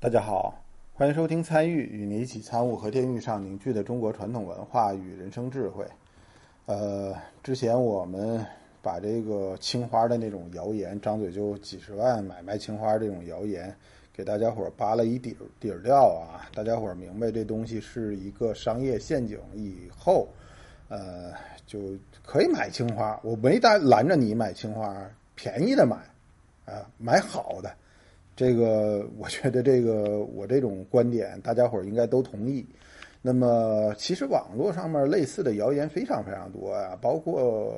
大家好，欢迎收听《参与》，与你一起参悟和天域上凝聚的中国传统文化与人生智慧。呃，之前我们把这个青花的那种谣言，张嘴就几十万买卖青花这种谣言，给大家伙扒了一底底儿掉啊！大家伙明白这东西是一个商业陷阱以后，呃，就可以买青花。我没拦拦着你买青花，便宜的买，啊，买好的。这个我觉得，这个我这种观点，大家伙儿应该都同意。那么，其实网络上面类似的谣言非常非常多啊，包括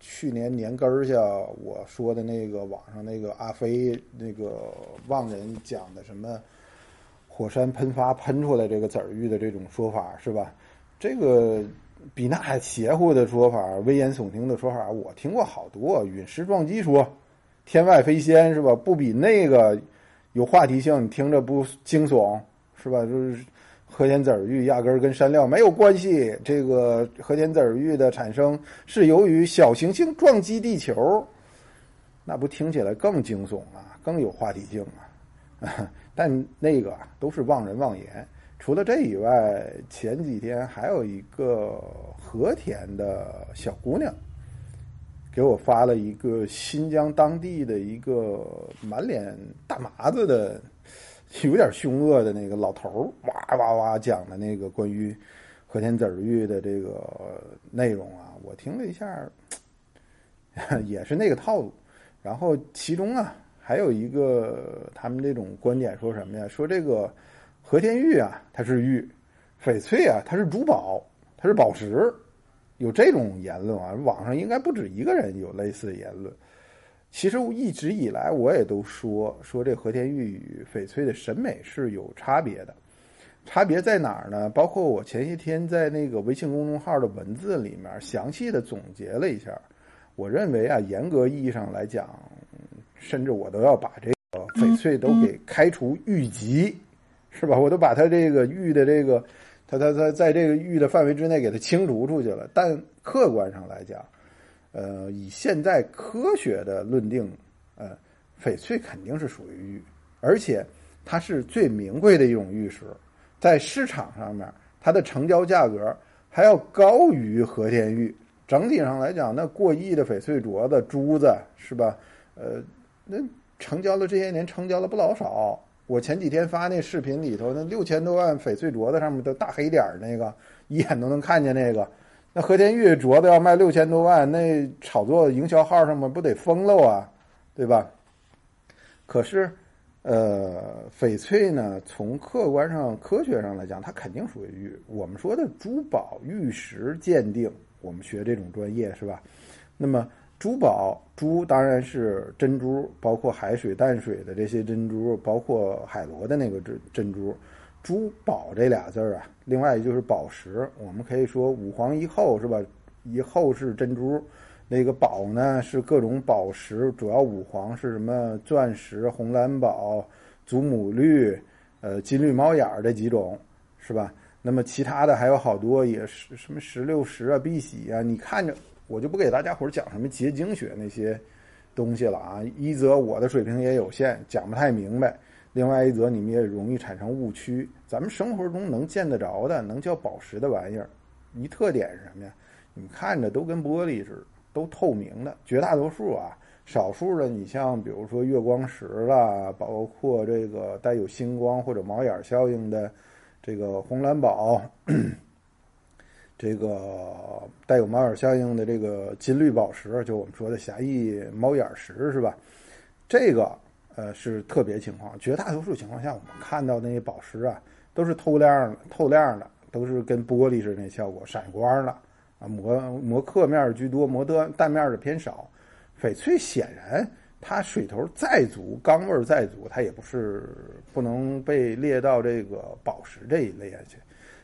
去年年根儿下我说的那个网上那个阿飞那个望人讲的什么火山喷发喷出来这个籽儿玉的这种说法是吧？这个比那还邪乎的说法、危言耸听的说法，我听过好多。陨石撞击说。天外飞仙是吧？不比那个有话题性，你听着不惊悚是吧？就是和田籽儿玉压根儿跟山料没有关系。这个和田籽儿玉的产生是由于小行星撞击地球，那不听起来更惊悚啊，更有话题性啊？但那个都是妄人妄言。除了这以外，前几天还有一个和田的小姑娘。给我发了一个新疆当地的一个满脸大麻子的、有点凶恶的那个老头儿，哇哇哇讲的那个关于和田籽儿玉的这个内容啊，我听了一下，也是那个套路。然后其中啊，还有一个他们这种观点说什么呀？说这个和田玉啊，它是玉；翡翠啊，它是珠宝，它是宝石。有这种言论啊，网上应该不止一个人有类似的言论。其实一直以来我也都说说这和田玉与翡翠的审美是有差别的，差别在哪儿呢？包括我前些天在那个微信公众号的文字里面详细的总结了一下。我认为啊，严格意义上来讲，甚至我都要把这个翡翠都给开除玉籍，是吧？我都把它这个玉的这个。他他在这个域的范围之内给它清除出去了，但客观上来讲，呃，以现在科学的论定，呃，翡翠肯定是属于玉，而且它是最名贵的一种玉石，在市场上面，它的成交价格还要高于和田玉。整体上来讲，那过亿的翡翠镯子、珠子是吧？呃，那成交了这些年，成交了不老少。我前几天发那视频里头，那六千多万翡翠镯子上面的大黑点儿那个，一眼都能看见那个。那和田玉镯子要卖六千多万，那炒作营销号上面不得疯了啊，对吧？可是，呃，翡翠呢，从客观上、科学上来讲，它肯定属于玉。我们说的珠宝玉石鉴定，我们学这种专业是吧？那么。珠宝珠当然是珍珠，包括海水、淡水的这些珍珠，包括海螺的那个珍珍珠。珠宝这俩字儿啊，另外就是宝石。我们可以说五黄一厚是吧？一厚是珍珠，那个宝呢是各种宝石，主要五黄是什么？钻石、红蓝宝、祖母绿、呃金绿猫眼儿这几种是吧？那么其他的还有好多，也是什么石榴石啊、碧玺啊，你看着。我就不给大家伙儿讲什么结晶学那些东西了啊！一则我的水平也有限，讲不太明白；另外一则你们也容易产生误区。咱们生活中能见得着的、能叫宝石的玩意儿，一特点是什么呀？你们看着都跟玻璃似的，都透明的。绝大多数啊，少数的你像比如说月光石啦，包括这个带有星光或者猫眼效应的这个红蓝宝。这个带有猫眼效应的这个金绿宝石，就我们说的狭义猫眼石，是吧？这个呃是特别情况，绝大多数情况下，我们看到那些宝石啊，都是透亮的、透亮的，都是跟玻璃似的那效果，闪光的啊，磨磨刻面居多，磨的淡面的偏少。翡翠显然它水头再足，钢味再足，它也不是不能被列到这个宝石这一类去。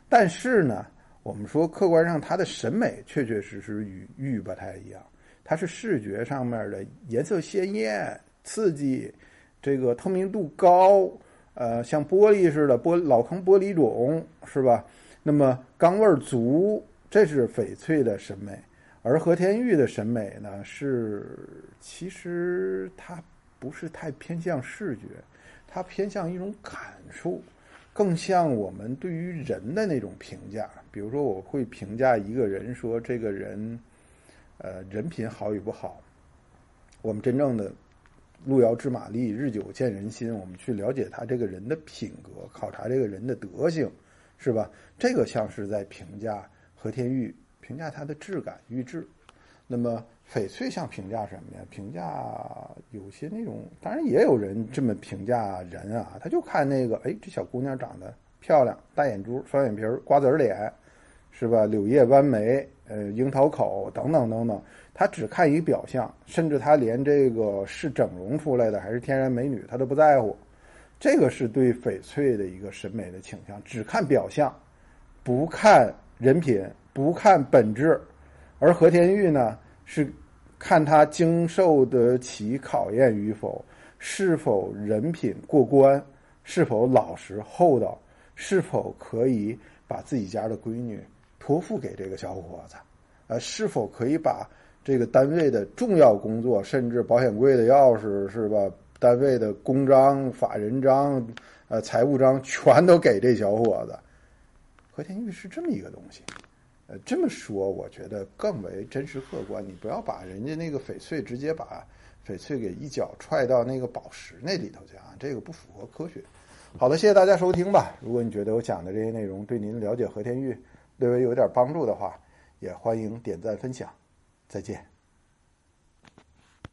但是呢。我们说，客观上它的审美确确实实与玉不太一样，它是视觉上面的颜色鲜艳、刺激，这个透明度高，呃，像玻璃似的玻老坑玻璃种是吧？那么钢味足，这是翡翠的审美，而和田玉的审美呢，是其实它不是太偏向视觉，它偏向一种感受，更像我们对于人的那种评价。比如说，我会评价一个人，说这个人，呃，人品好与不好。我们真正的路遥知马力，日久见人心。我们去了解他这个人的品格，考察这个人的德行，是吧？这个像是在评价和田玉，评价他的质感、玉质。那么翡翠像评价什么呀？评价有些那种，当然也有人这么评价人啊，他就看那个，哎，这小姑娘长得漂亮，大眼珠、双眼皮、瓜子脸，是吧？柳叶弯眉，呃，樱桃口等等等等，他只看一表象，甚至他连这个是整容出来的还是天然美女，他都不在乎。这个是对翡翠的一个审美的倾向，只看表象，不看人品，不看本质。而和田玉呢，是看他经受得起考验与否，是否人品过关，是否老实厚道，是否可以把自己家的闺女托付给这个小伙子，呃，是否可以把这个单位的重要工作，甚至保险柜的钥匙是吧，单位的公章、法人章、呃财务章全都给这小伙子。和田玉是这么一个东西。呃，这么说我觉得更为真实客观。你不要把人家那个翡翠直接把翡翠给一脚踹到那个宝石那里头去啊，这个不符合科学。好的，谢谢大家收听吧。如果你觉得我讲的这些内容对您了解和田玉略微有点帮助的话，也欢迎点赞分享。再见。